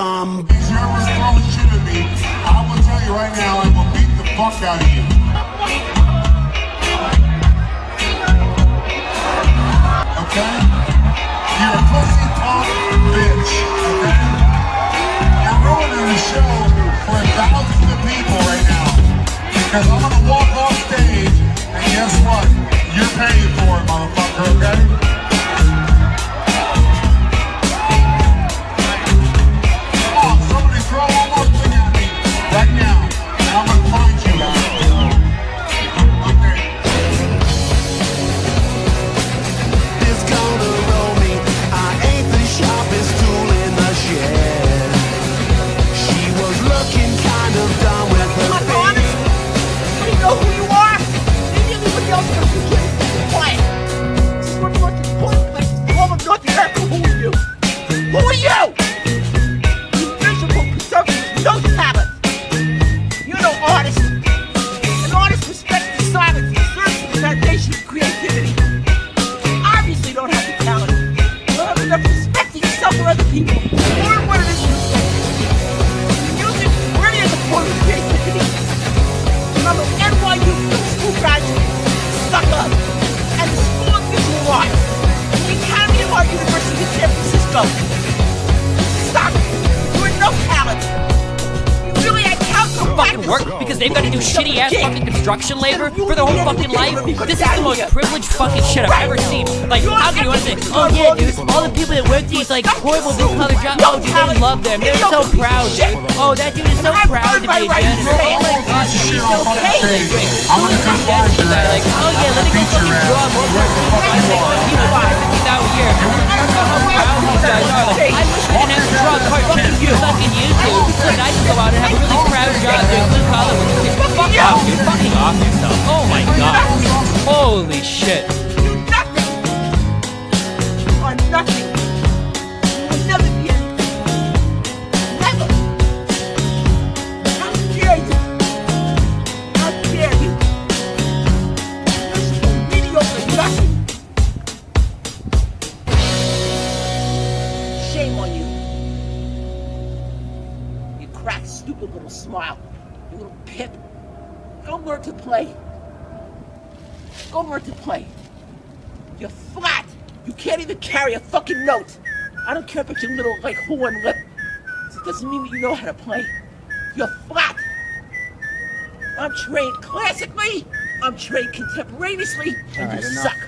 some. Whoever's throwing shit at me, I will tell you right now, I will beat the fuck out of you. Okay? You're a pussy punk bitch. Okay? You're ruining the show for thousands of people right now. Because I'm gonna walk work because they've got to do shitty ass fucking construction labor for their whole fucking life. This is the most privileged fucking shit I've ever seen. Like, how can you want to say, oh yeah, dude, all the people that work these like horrible blue collar jobs, oh dude, they love them. They're so proud, dude. Oh, that dude is so proud to be a janitor. Oh my god, he's so hey, I'm gonna come find your ass. like, oh yeah, let me go fucking draw Crack, stupid little smile. You little pimp. Go learn to play. Go learn to play. You're flat. You can't even carry a fucking note. I don't care about your little like horn lip. It doesn't mean that you know how to play. You're flat. I'm trained classically. I'm trained contemporaneously. And you suck.